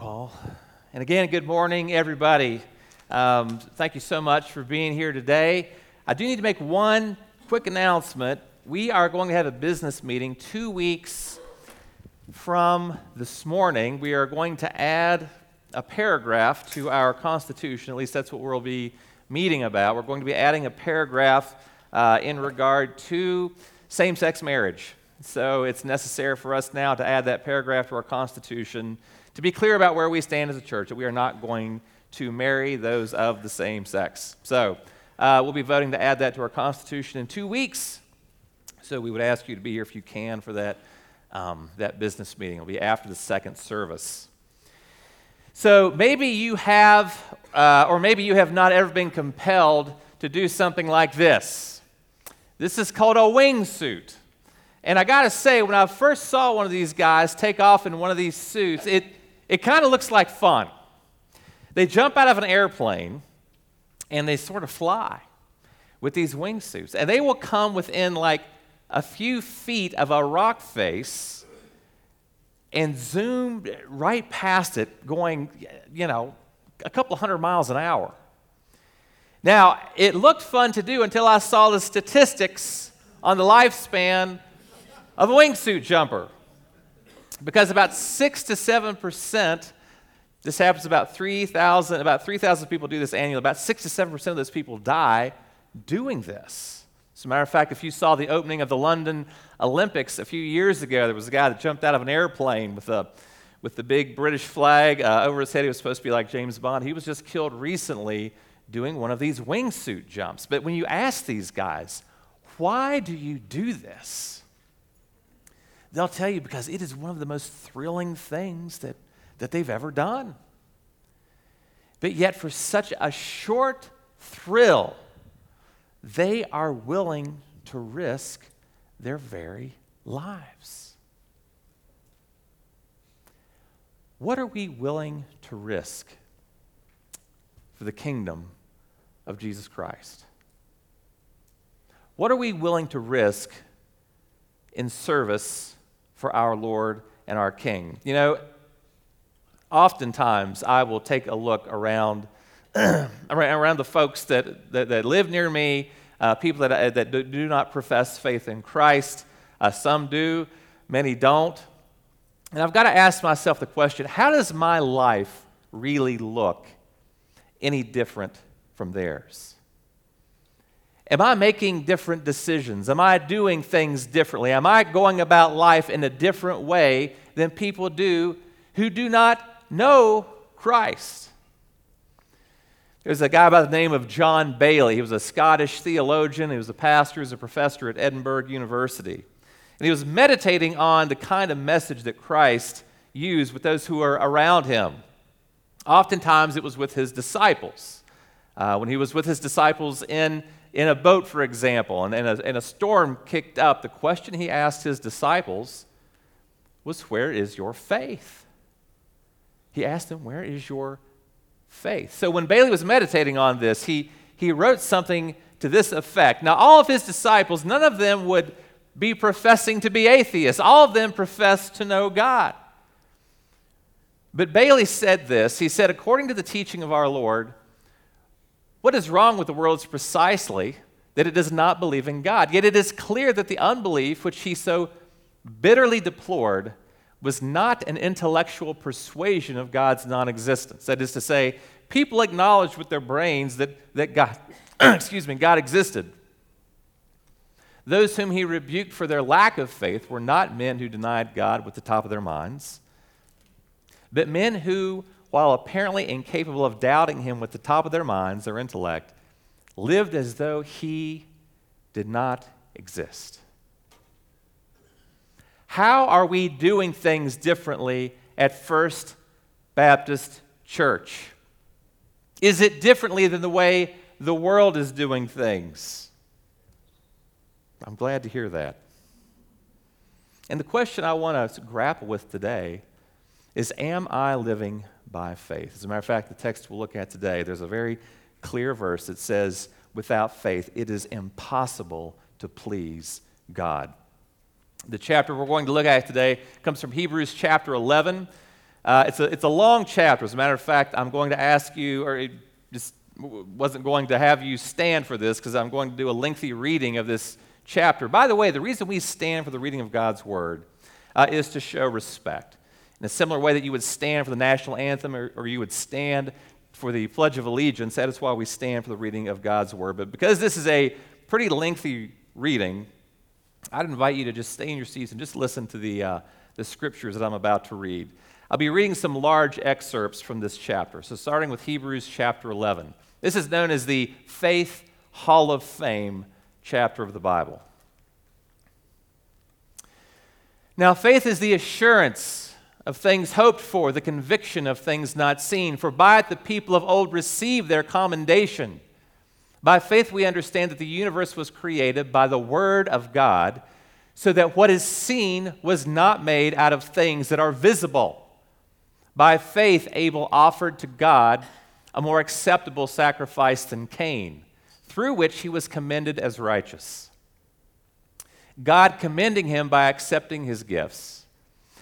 Paul. And again, good morning, everybody. Um, thank you so much for being here today. I do need to make one quick announcement. We are going to have a business meeting two weeks from this morning. We are going to add a paragraph to our Constitution. At least that's what we'll be meeting about. We're going to be adding a paragraph uh, in regard to same sex marriage. So it's necessary for us now to add that paragraph to our Constitution to be clear about where we stand as a church, that we are not going to marry those of the same sex. So uh, we'll be voting to add that to our Constitution in two weeks. So we would ask you to be here if you can for that, um, that business meeting. It'll be after the second service. So maybe you have, uh, or maybe you have not ever been compelled to do something like this. This is called a wingsuit. And I got to say, when I first saw one of these guys take off in one of these suits, it, it kind of looks like fun. They jump out of an airplane and they sort of fly with these wingsuits. And they will come within like a few feet of a rock face and zoom right past it, going, you know, a couple hundred miles an hour. Now, it looked fun to do until I saw the statistics on the lifespan of a wingsuit jumper because about 6 to 7%, this happens about 3,000, about 3,000 people do this annually. About 6 to 7% of those people die doing this. As a matter of fact, if you saw the opening of the London Olympics a few years ago, there was a guy that jumped out of an airplane with a with the big British flag uh, over his head. He was supposed to be like James Bond. He was just killed recently doing one of these wingsuit jumps. But when you ask these guys, why do you do this? They'll tell you because it is one of the most thrilling things that, that they've ever done. But yet, for such a short thrill, they are willing to risk their very lives. What are we willing to risk for the kingdom of Jesus Christ? What are we willing to risk in service for our Lord and our King. You know, oftentimes I will take a look around, around the folks that, that, that, live near me, uh, people that, that do not profess faith in Christ. Uh, some do, many don't. And I've got to ask myself the question how does my life really look any different from theirs? Am I making different decisions? Am I doing things differently? Am I going about life in a different way than people do who do not know Christ? There's a guy by the name of John Baillie. He was a Scottish theologian, he was a pastor, he was a professor at Edinburgh University. And he was meditating on the kind of message that Christ used with those who were around him. Oftentimes it was with his disciples. Uh, when he was with his disciples in in a boat, for example, and, and, a, and a storm kicked up, the question he asked his disciples was, Where is your faith? He asked them, Where is your faith? So when Baillie was meditating on this, he, he wrote something to this effect. Now, all of his disciples, none of them would be professing to be atheists, all of them professed to know God. But Baillie said this He said, According to the teaching of our Lord, what is wrong with the world is precisely that it does not believe in God. Yet it is clear that the unbelief which he so bitterly deplored was not an intellectual persuasion of God's non existence. That is to say, people acknowledged with their brains that, that God, excuse me, God existed. Those whom he rebuked for their lack of faith were not men who denied God with the top of their minds, but men who while apparently incapable of doubting him with the top of their minds, their intellect, lived as though he did not exist. How are we doing things differently at First Baptist Church? Is it differently than the way the world is doing things? I'm glad to hear that. And the question I want to grapple with today is Am I living by faith. As a matter of fact, the text we'll look at today, there's a very clear verse that says, without faith, it is impossible to please God. The chapter we're going to look at today comes from Hebrews chapter 11. Uh, it's, a, it's a long chapter. As a matter of fact, I'm going to ask you, or it just wasn't going to have you stand for this because I'm going to do a lengthy reading of this chapter. By the way, the reason we stand for the reading of God's Word uh, is to show respect. In a similar way that you would stand for the national anthem or, or you would stand for the Pledge of Allegiance, that is why we stand for the reading of God's Word. But because this is a pretty lengthy reading, I'd invite you to just stay in your seats and just listen to the, uh, the scriptures that I'm about to read. I'll be reading some large excerpts from this chapter. So, starting with Hebrews chapter 11. This is known as the Faith Hall of Fame chapter of the Bible. Now, faith is the assurance of things hoped for, the conviction of things not seen. For by it the people of old received their commendation. By faith, we understand that the universe was created by the Word of God, so that what is seen was not made out of things that are visible. By faith, Abel offered to God a more acceptable sacrifice than Cain, through which he was commended as righteous. God commending him by accepting his gifts.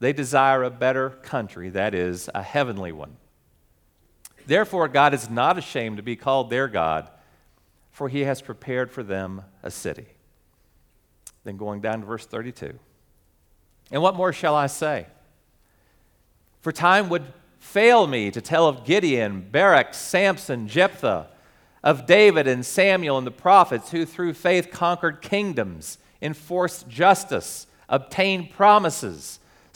they desire a better country, that is, a heavenly one. Therefore, God is not ashamed to be called their God, for he has prepared for them a city. Then going down to verse 32. And what more shall I say? For time would fail me to tell of Gideon, Barak, Samson, Jephthah of David and Samuel and the prophets who through faith conquered kingdoms, enforced justice, obtained promises,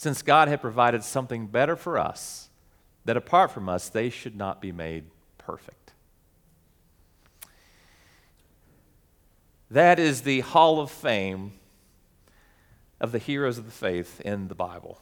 Since God had provided something better for us, that apart from us, they should not be made perfect. That is the hall of fame of the heroes of the faith in the Bible.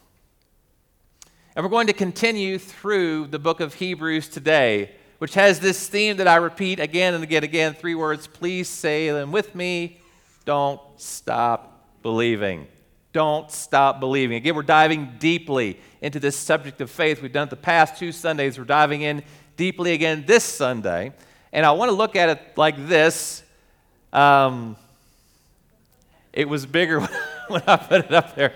And we're going to continue through the book of Hebrews today which has this theme that I repeat again and again, again, three words. Please say them with me. Don't stop believing. Don't stop believing. Again, we're diving deeply into this subject of faith. We've done it the past two Sundays. We're diving in deeply again this Sunday. And I want to look at it like this. Um, it was bigger when I put it up there.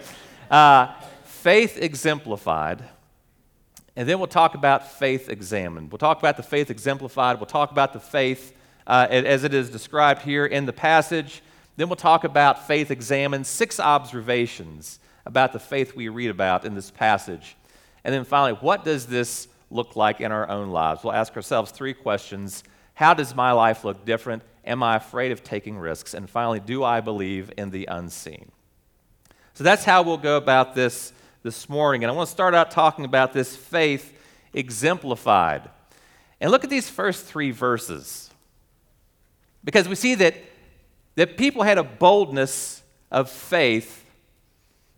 Uh, faith exemplified and then we'll talk about faith examined. We'll talk about the faith exemplified. We'll talk about the faith uh, as it is described here in the passage. Then we'll talk about faith examined, six observations about the faith we read about in this passage. And then finally, what does this look like in our own lives? We'll ask ourselves three questions How does my life look different? Am I afraid of taking risks? And finally, do I believe in the unseen? So that's how we'll go about this this morning. And I want to start out talking about this faith exemplified. And look at these first three verses. Because we see that, that people had a boldness of faith,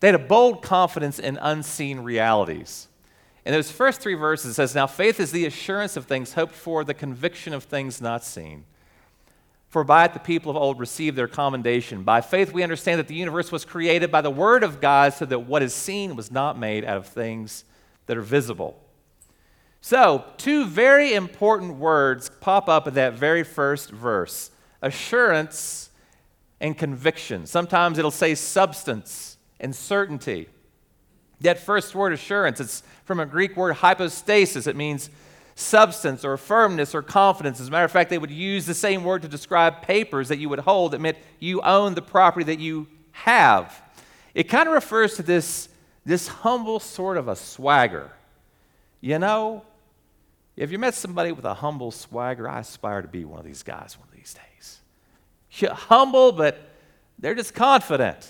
they had a bold confidence in unseen realities. And those first three verses says, Now faith is the assurance of things hoped for, the conviction of things not seen. For by it the people of old received their commendation. By faith we understand that the universe was created by the word of God, so that what is seen was not made out of things that are visible. So, two very important words pop up in that very first verse assurance and conviction. Sometimes it'll say substance and certainty. That first word, assurance, it's from a Greek word hypostasis. It means substance or firmness or confidence. As a matter of fact, they would use the same word to describe papers that you would hold that meant you own the property that you have. It kind of refers to this, this humble sort of a swagger. You know, if you met somebody with a humble swagger, I aspire to be one of these guys one of these days. You're humble, but they're just confident.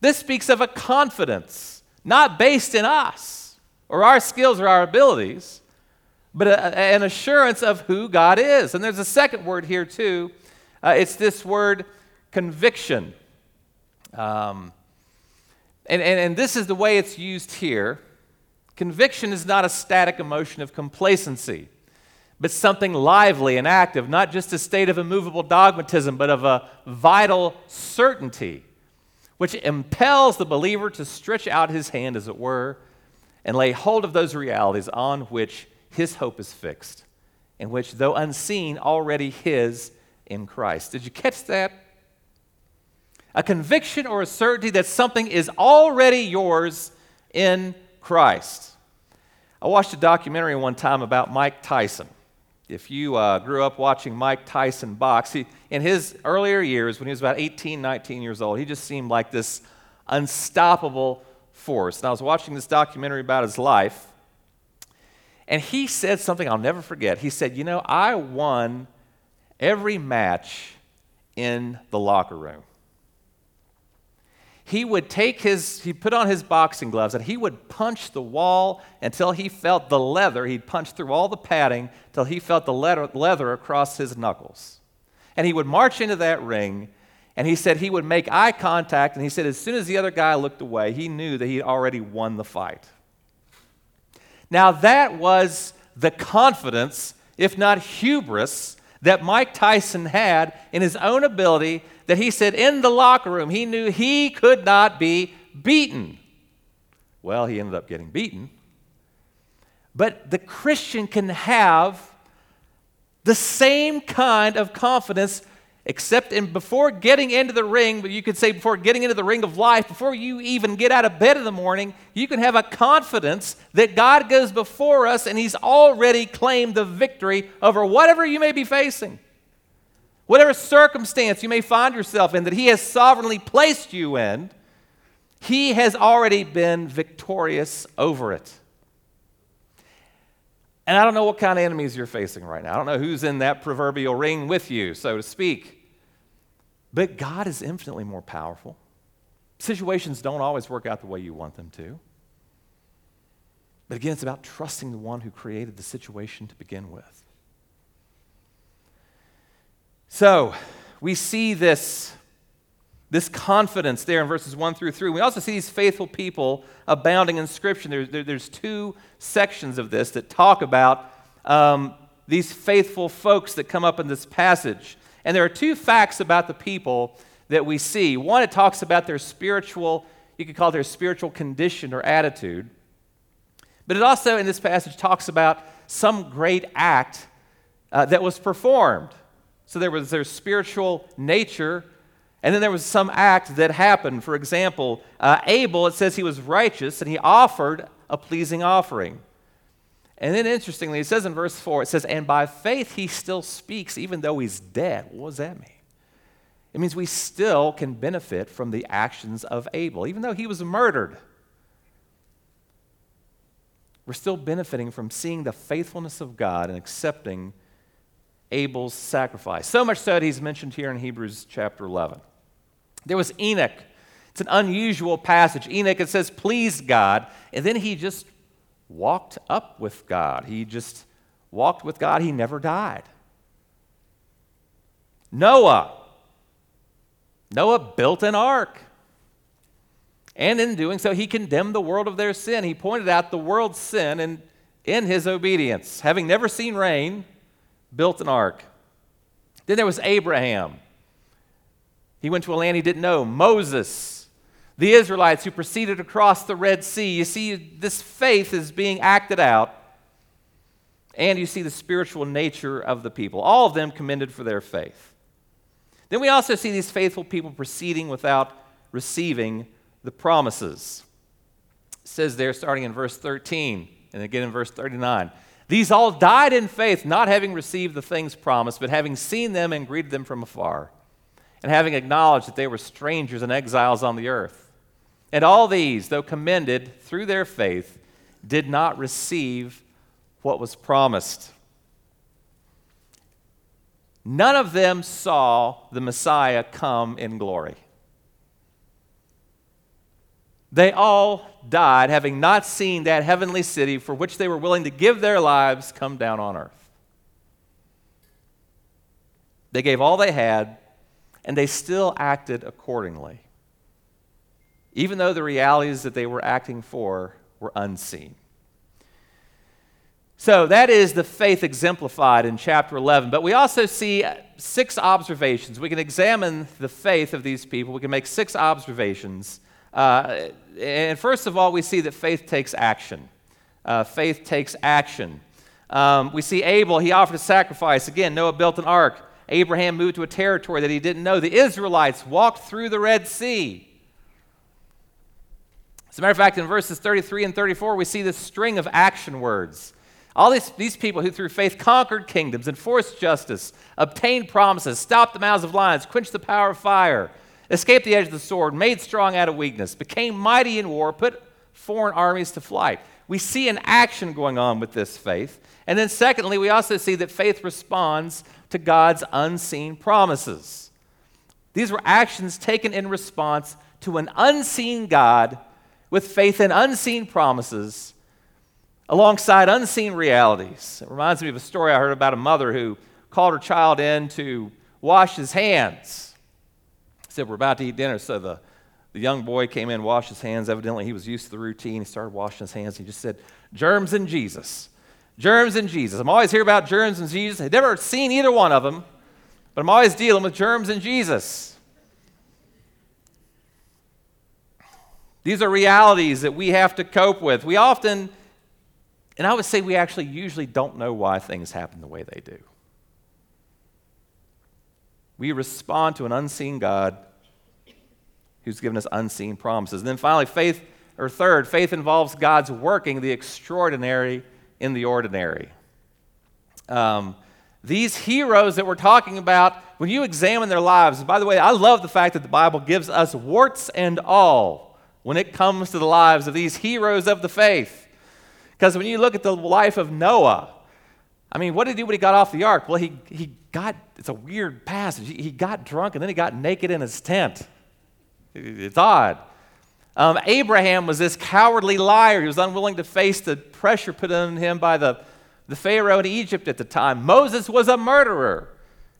This speaks of a confidence, not based in us or our skills or our abilities, but a, an assurance of who God is. And there's a second word here, too. Uh, it's this word conviction. Um, and, and, and this is the way it's used here. Conviction is not a static emotion of complacency, but something lively and active, not just a state of immovable dogmatism, but of a vital certainty, which impels the believer to stretch out his hand, as it were, and lay hold of those realities on which his hope is fixed, in which, though unseen, already his in Christ. Did you catch that? A conviction or a certainty that something is already yours in Christ. I watched a documentary one time about Mike Tyson. If you uh, grew up watching Mike Tyson box, he, in his earlier years, when he was about 18, 19 years old, he just seemed like this unstoppable force. And I was watching this documentary about his life, and he said something I'll never forget. He said, You know, I won every match in the locker room he would take his, he put on his boxing gloves and he would punch the wall until he felt the leather. He'd punch through all the padding till he felt the leather, leather across his knuckles. And he would march into that ring and he said he would make eye contact. And he said as soon as the other guy looked away, he knew that he'd already won the fight. Now, that was the confidence, if not hubris, that Mike Tyson had in his own ability that he said in the locker room he knew he could not be beaten. Well, he ended up getting beaten. But the Christian can have the same kind of confidence, except in before getting into the ring, but you could say before getting into the ring of life, before you even get out of bed in the morning, you can have a confidence that God goes before us and He's already claimed the victory over whatever you may be facing. Whatever circumstance you may find yourself in that He has sovereignly placed you in, He has already been victorious over it. And I don't know what kind of enemies you're facing right now. I don't know who's in that proverbial ring with you, so to speak. But God is infinitely more powerful. Situations don't always work out the way you want them to. But again, it's about trusting the one who created the situation to begin with. So we see this, this confidence there in verses 1 through 3. We also see these faithful people abounding in Scripture. There, there, there's two sections of this that talk about um, these faithful folks that come up in this passage. And there are two facts about the people that we see. One, it talks about their spiritual, you could call their spiritual condition or attitude. But it also, in this passage, talks about some great act uh, that was performed. So there was their spiritual nature, and then there was some act that happened. For example, uh, Abel, it says he was righteous and he offered a pleasing offering. And then interestingly, it says in verse 4, it says, And by faith he still speaks, even though he's dead. What does that mean? It means we still can benefit from the actions of Abel, even though he was murdered. We're still benefiting from seeing the faithfulness of God and accepting Abel's sacrifice. So much so that he's mentioned here in Hebrews chapter 11. There was Enoch. It's an unusual passage. Enoch, it says, pleased God, and then he just walked up with God. He just walked with God. He never died. Noah. Noah built an ark. And in doing so, he condemned the world of their sin. He pointed out the world's sin and in his obedience. Having never seen rain, built an ark. Then there was Abraham. He went to a land he didn't know. Moses, the Israelites who proceeded across the Red Sea. You see, this faith is being acted out, and you see the spiritual nature of the people. All of them commended for their faith. Then we also see these faithful people proceeding without receiving the promises. It says there, starting in verse 13, and again in verse 39. These all died in faith, not having received the things promised, but having seen them and greeted them from afar, and having acknowledged that they were strangers and exiles on the earth. And all these, though commended through their faith, did not receive what was promised. None of them saw the Messiah come in glory. They all died, having not seen that heavenly city for which they were willing to give their lives come down on earth. They gave all they had, and they still acted accordingly, even though the realities that they were acting for were unseen. So that is the faith exemplified in chapter 11. But we also see six observations. We can examine the faith of these people, we can make six observations uh, and first of all, we see that faith takes action. Uh, faith takes action. Um, we see Abel, he offered a sacrifice. Again, Noah built an ark. Abraham moved to a territory that he didn't know. The Israelites walked through the Red Sea. As a matter of fact, in verses 33 and 34, we see this string of action words. All these, these people who, through faith, conquered kingdoms, enforced justice, obtained promises, stopped the mouths of lions, quenched the power of fire, escaped the edge of the sword, made strong out of weakness, became mighty in war, put foreign armies to flight. We see an action going on with this faith. And then, secondly, we also see that faith responds to God's unseen promises. These were actions taken in response to an unseen God with faith in unseen promises alongside unseen realities. It reminds me of a story I heard about a mother who called her child in to wash his hands said, We're about to eat dinner. So the, the young boy came in, washed his hands. Evidently, he was used to the routine. He started washing his hands. He just said, Germs and Jesus. Germs and Jesus. I'm always hear about germs and Jesus. I've never seen either one of them, but I'm always dealing with germs and Jesus. These are realities that we have to cope with. We often, and I would say we actually usually don't know why things happen the way they do. We respond to an unseen God who's given us unseen promises. And then finally, faith, or third, faith involves God's working the extraordinary in the ordinary. Um, these heroes that we're talking about, when you examine their lives, by the way, I love the fact that the Bible gives us warts and all when it comes to the lives of these heroes of the faith. Because when you look at the life of Noah, I mean, what did he do when he got off the ark? Well, he, he got, it's a weird passage. He, he got drunk and then he got naked in his tent. It's odd. Um, Abraham was this cowardly liar. He was unwilling to face the pressure put on him by the, the Pharaoh in Egypt at the time. Moses was a murderer.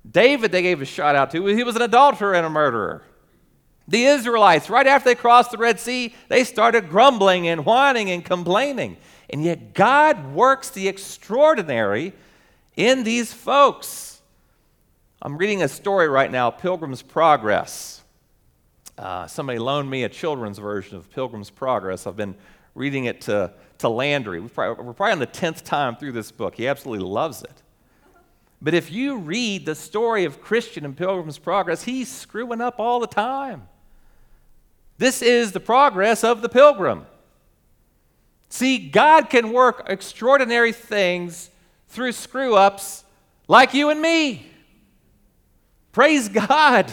David, they gave a shout out to. He was an adulterer and a murderer. The Israelites, right after they crossed the Red Sea, they started grumbling and whining and complaining. And yet, God works the extraordinary in these folks. I'm reading a story right now, Pilgrim's Progress. Uh, somebody loaned me a children's version of Pilgrim's Progress. I've been reading it to, to Landry. We're probably, we're probably on the 10th time through this book. He absolutely loves it. But if you read the story of Christian in Pilgrim's Progress, he's screwing up all the time. This is the progress of the pilgrim. See, God can work extraordinary things through screw ups like you and me. Praise God.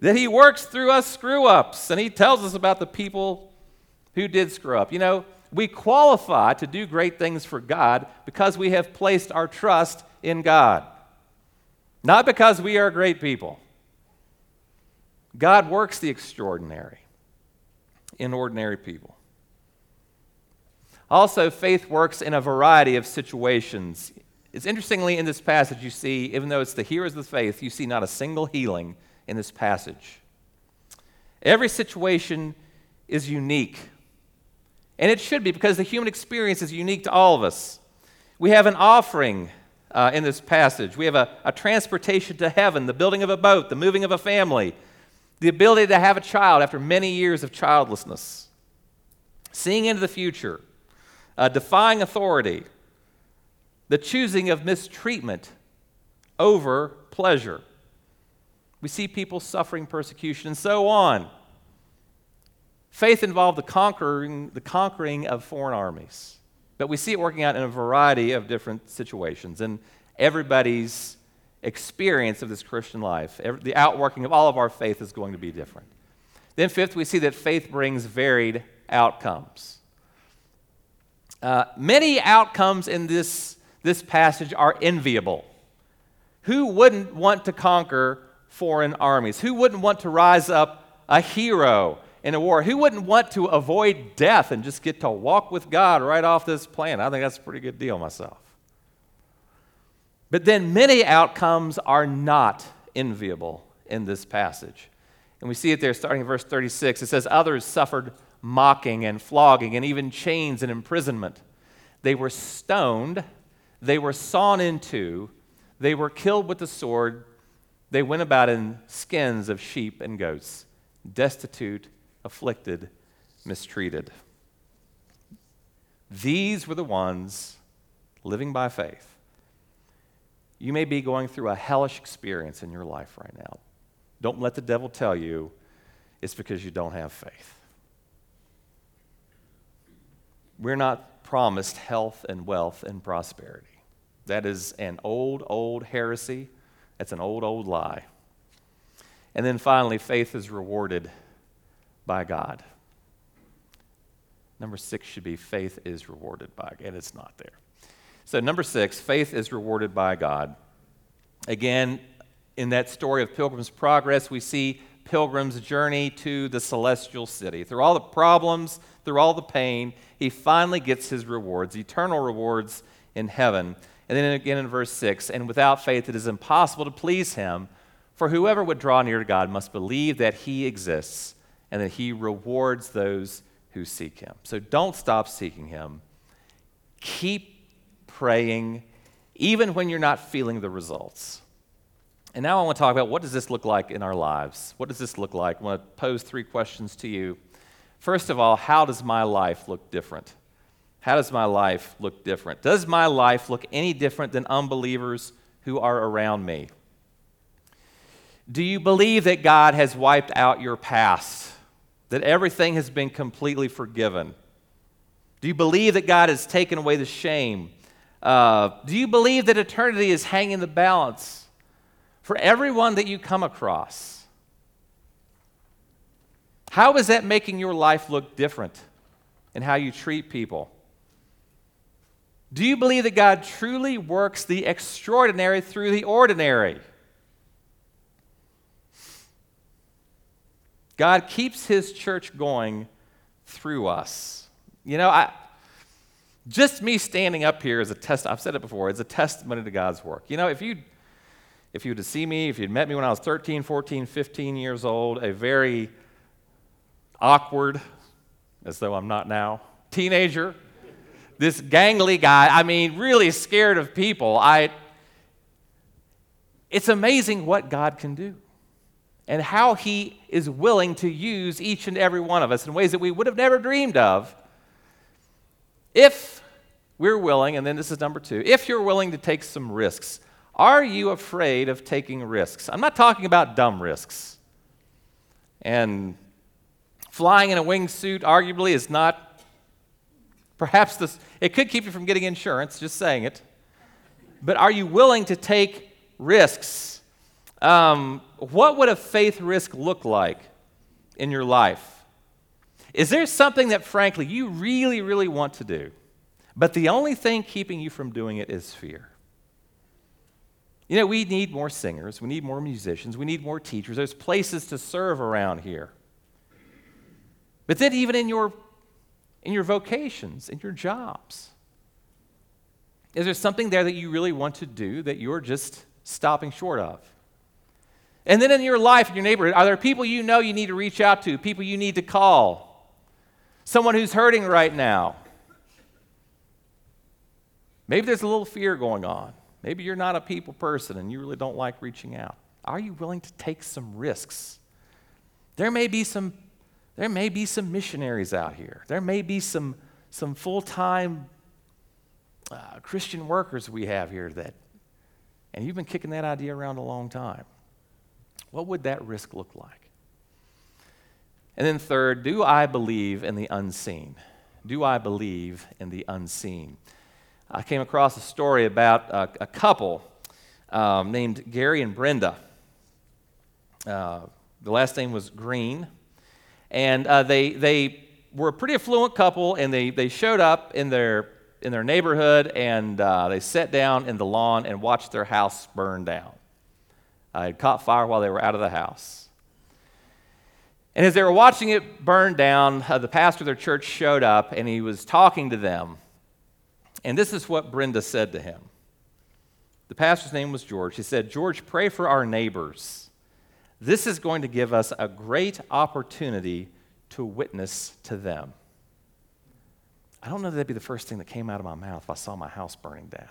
that He works through us screw ups, and He tells us about the people who did screw up. You know, we qualify to do great things for God because we have placed our trust in God, not because we are great people. God works the extraordinary in ordinary people. Also, faith works in a variety of situations. It's interestingly in this passage, you see, even though it's the heroes of the faith, you see not a single healing in this passage. Every situation is unique. And it should be because the human experience is unique to all of us. We have an offering uh, in this passage. We have a, a transportation to heaven, the building of a boat, the moving of a family, the ability to have a child after many years of childlessness, seeing into the future, uh, defying authority, the choosing of mistreatment over pleasure. We see people suffering persecution and so on. Faith involved the conquering, the conquering of foreign armies. But we see it working out in a variety of different situations. And everybody's experience of this Christian life, every, the outworking of all of our faith is going to be different. Then, fifth, we see that faith brings varied outcomes. Uh, many outcomes in this, this passage are enviable. Who wouldn't want to conquer foreign armies? Who wouldn't want to rise up a hero in a war? Who wouldn't want to avoid death and just get to walk with God right off this planet? I think that's a pretty good deal myself. But then many outcomes are not enviable in this passage. And we see it there starting in verse 36. It says, Others suffered mocking and flogging and even chains and imprisonment. They were stoned, they were sawn in two, they were killed with the sword, they went about in skins of sheep and goats, destitute, afflicted, mistreated. These were the ones living by faith. You may be going through a hellish experience in your life right now. Don't let the devil tell you it's because you don't have faith. We're not promised health and wealth and prosperity. That is an old, old heresy. That's an old, old lie. And then finally, faith is rewarded by God. Number six should be faith is rewarded by God, and it's not there. So, number six, faith is rewarded by God. Again, in that story of Pilgrim's Progress, we see Pilgrim's journey to the celestial city. Through all the problems, through all the pain, he finally gets his rewards, eternal rewards in heaven. And then again in verse 6 and without faith it is impossible to please him, for whoever would draw near to God must believe that he exists and that he rewards those who seek him. So don't stop seeking him. Keep praying, even when you're not feeling the results. And now I want to talk about what does this look like in our lives? What does this look like? I want to pose three questions to you. First of all, how does my life look different? How does my life look different? Does my life look any different than unbelievers who are around me? Do you believe that God has wiped out your past? that everything has been completely forgiven? Do you believe that God has taken away the shame? Uh, do you believe that eternity is hanging the balance for everyone that you come across? How is that making your life look different in how you treat people? Do you believe that God truly works the extraordinary through the ordinary? God keeps his church going through us. You know, I just me standing up here is a test I've said it before, it's a testimony to God's work. You know, if you if you were to see me, if you'd met me when I was 13, 14, 15 years old, a very awkward, as though I'm not now, teenager, this gangly guy, I mean, really scared of people. I it's amazing what God can do and how He is willing to use each and every one of us in ways that we would have never dreamed of if we're willing, and then this is number two, if you're willing to take some risks. Are you afraid of taking risks? I'm not talking about dumb risks. And flying in a wingsuit arguably is not, perhaps this, it could keep you from getting insurance, just saying it. But are you willing to take risks? Um, what would a faith risk look like in your life? Is there something that, frankly, you really, really want to do, but the only thing keeping you from doing it is fear? You know, we need more singers, we need more musicians, we need more teachers. There's places to serve around here. But then, even in your, in your vocations, in your jobs, is there something there that you really want to do that you're just stopping short of? And then in your life, in your neighborhood, are there people you know you need to reach out to, people you need to call? Someone who's hurting right now? Maybe there's a little fear going on. Maybe you're not a people person and you really don't like reaching out. Are you willing to take some risks? There may be some, there may be some missionaries out here. There may be some, some full time uh, Christian workers we have here that, and you've been kicking that idea around a long time. What would that risk look like? And then, third, do I believe in the unseen? Do I believe in the unseen? I came across a story about a, a couple um, named Gary and Brenda. Uh, the last name was Green. And uh, they, they were a pretty affluent couple, and they, they showed up in their, in their neighborhood, and uh, they sat down in the lawn and watched their house burn down. It caught fire while they were out of the house. And as they were watching it burn down, uh, the pastor of their church showed up and he was talking to them. And this is what Brenda said to him. The pastor's name was George. He said, George, pray for our neighbors. This is going to give us a great opportunity to witness to them. I don't know that that'd be the first thing that came out of my mouth if I saw my house burning down.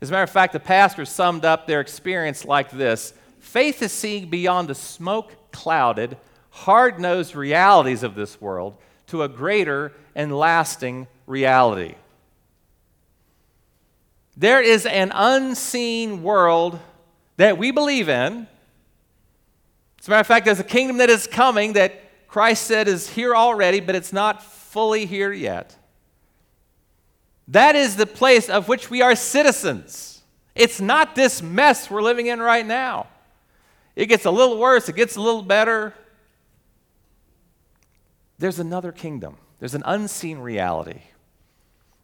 As a matter of fact, the pastor summed up their experience like this Faith is seeing beyond the smoke clouded, hard nosed realities of this world to a greater and lasting reality. There is an unseen world that we believe in. As a matter of fact, there's a kingdom that is coming that Christ said is here already, but it's not fully here yet. That is the place of which we are citizens. It's not this mess we're living in right now. It gets a little worse, it gets a little better. There's another kingdom, there's an unseen reality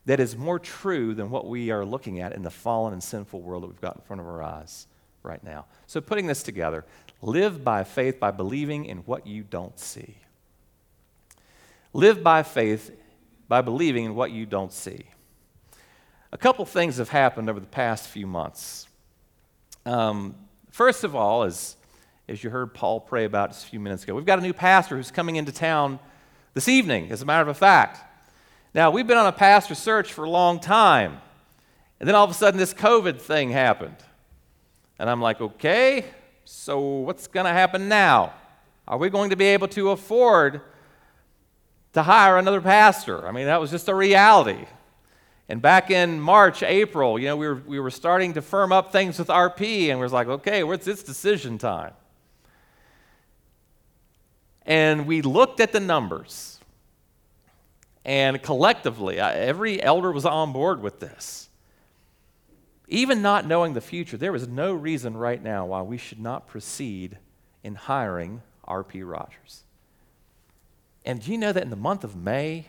that is more true than what we are looking at in the fallen and sinful world that we've got in front of our eyes right now. So, putting this together, live by faith by believing in what you don't see. Live by faith by believing in what you don't see. A couple things have happened over the past few months. Um, first of all, as, as you heard Paul pray about just a few minutes ago, we've got a new pastor who's coming into town this evening, as a matter of fact. Now, we've been on a pastor search for a long time. And then all of a sudden, this COVID thing happened. And I'm like, okay, so what's going to happen now? Are we going to be able to afford to hire another pastor? I mean, that was just a reality. And back in March, April, you know, we were, we were starting to firm up things with RP, and we was like, okay, what's its decision time? And we looked at the numbers. And collectively, every elder was on board with this. Even not knowing the future, there was no reason right now why we should not proceed in hiring R.P. Rogers. And do you know that in the month of May,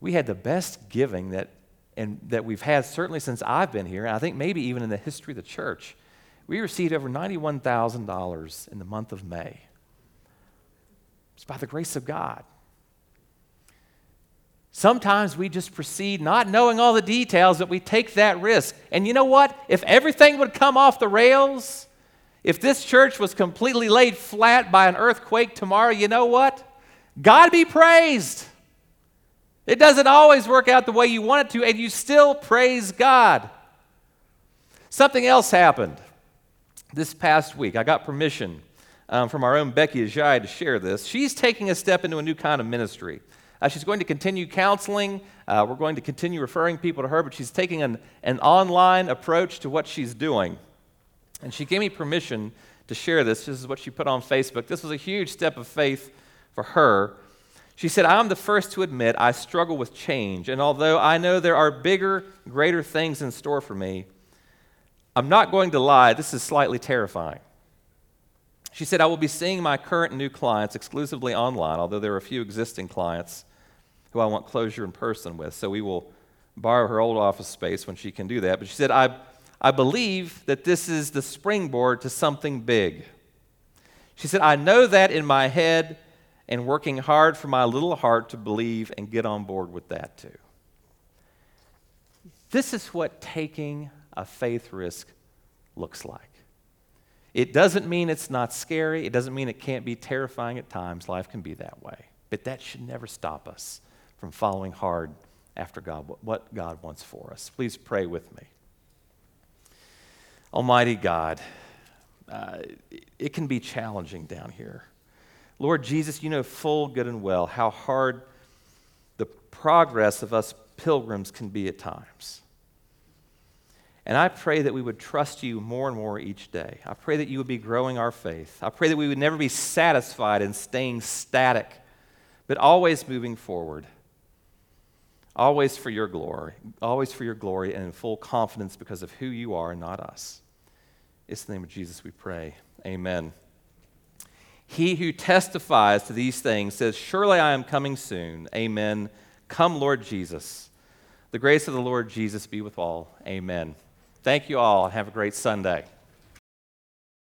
we had the best giving that, and, that we've had certainly since I've been here, and I think maybe even in the history of the church. We received over $91,000 in the month of May. It's by the grace of God. Sometimes we just proceed not knowing all the details, that we take that risk. And you know what? If everything would come off the rails, if this church was completely laid flat by an earthquake tomorrow, you know what? God be praised. It doesn't always work out the way you want it to, and you still praise God. Something else happened this past week. I got permission um, from our own Becky Ajay to share this. She's taking a step into a new kind of ministry. Uh, she's going to continue counseling. Uh, we're going to continue referring people to her, but she's taking an, an online approach to what she's doing. And she gave me permission to share this. This is what she put on Facebook. This was a huge step of faith for her. She said, I'm the first to admit I struggle with change, and although I know there are bigger, greater things in store for me, I'm not going to lie, this is slightly terrifying. She said, I will be seeing my current new clients exclusively online, although there are a few existing clients who I want closure in person with. So we will borrow her old office space when she can do that. But she said, I, I believe that this is the springboard to something big. She said, I know that in my head and working hard for my little heart to believe and get on board with that too. This is what taking a faith risk looks like. It doesn't mean it's not scary. It doesn't mean it can't be terrifying at times. Life can be that way. But that should never stop us from following hard after God, what God wants for us. Please pray with me. Almighty God, uh, it can be challenging down here. Lord Jesus, you know full good and well how hard the progress of us pilgrims can be at times. And I pray that we would trust you more and more each day. I pray that you would be growing our faith. I pray that we would never be satisfied in staying static, but always moving forward. Always for your glory, always for your glory, and in full confidence because of who you are and not us. It's the name of Jesus we pray. Amen. He who testifies to these things says, Surely I am coming soon. Amen. Come, Lord Jesus. The grace of the Lord Jesus be with all. Amen. Thank you all, and have a great Sunday.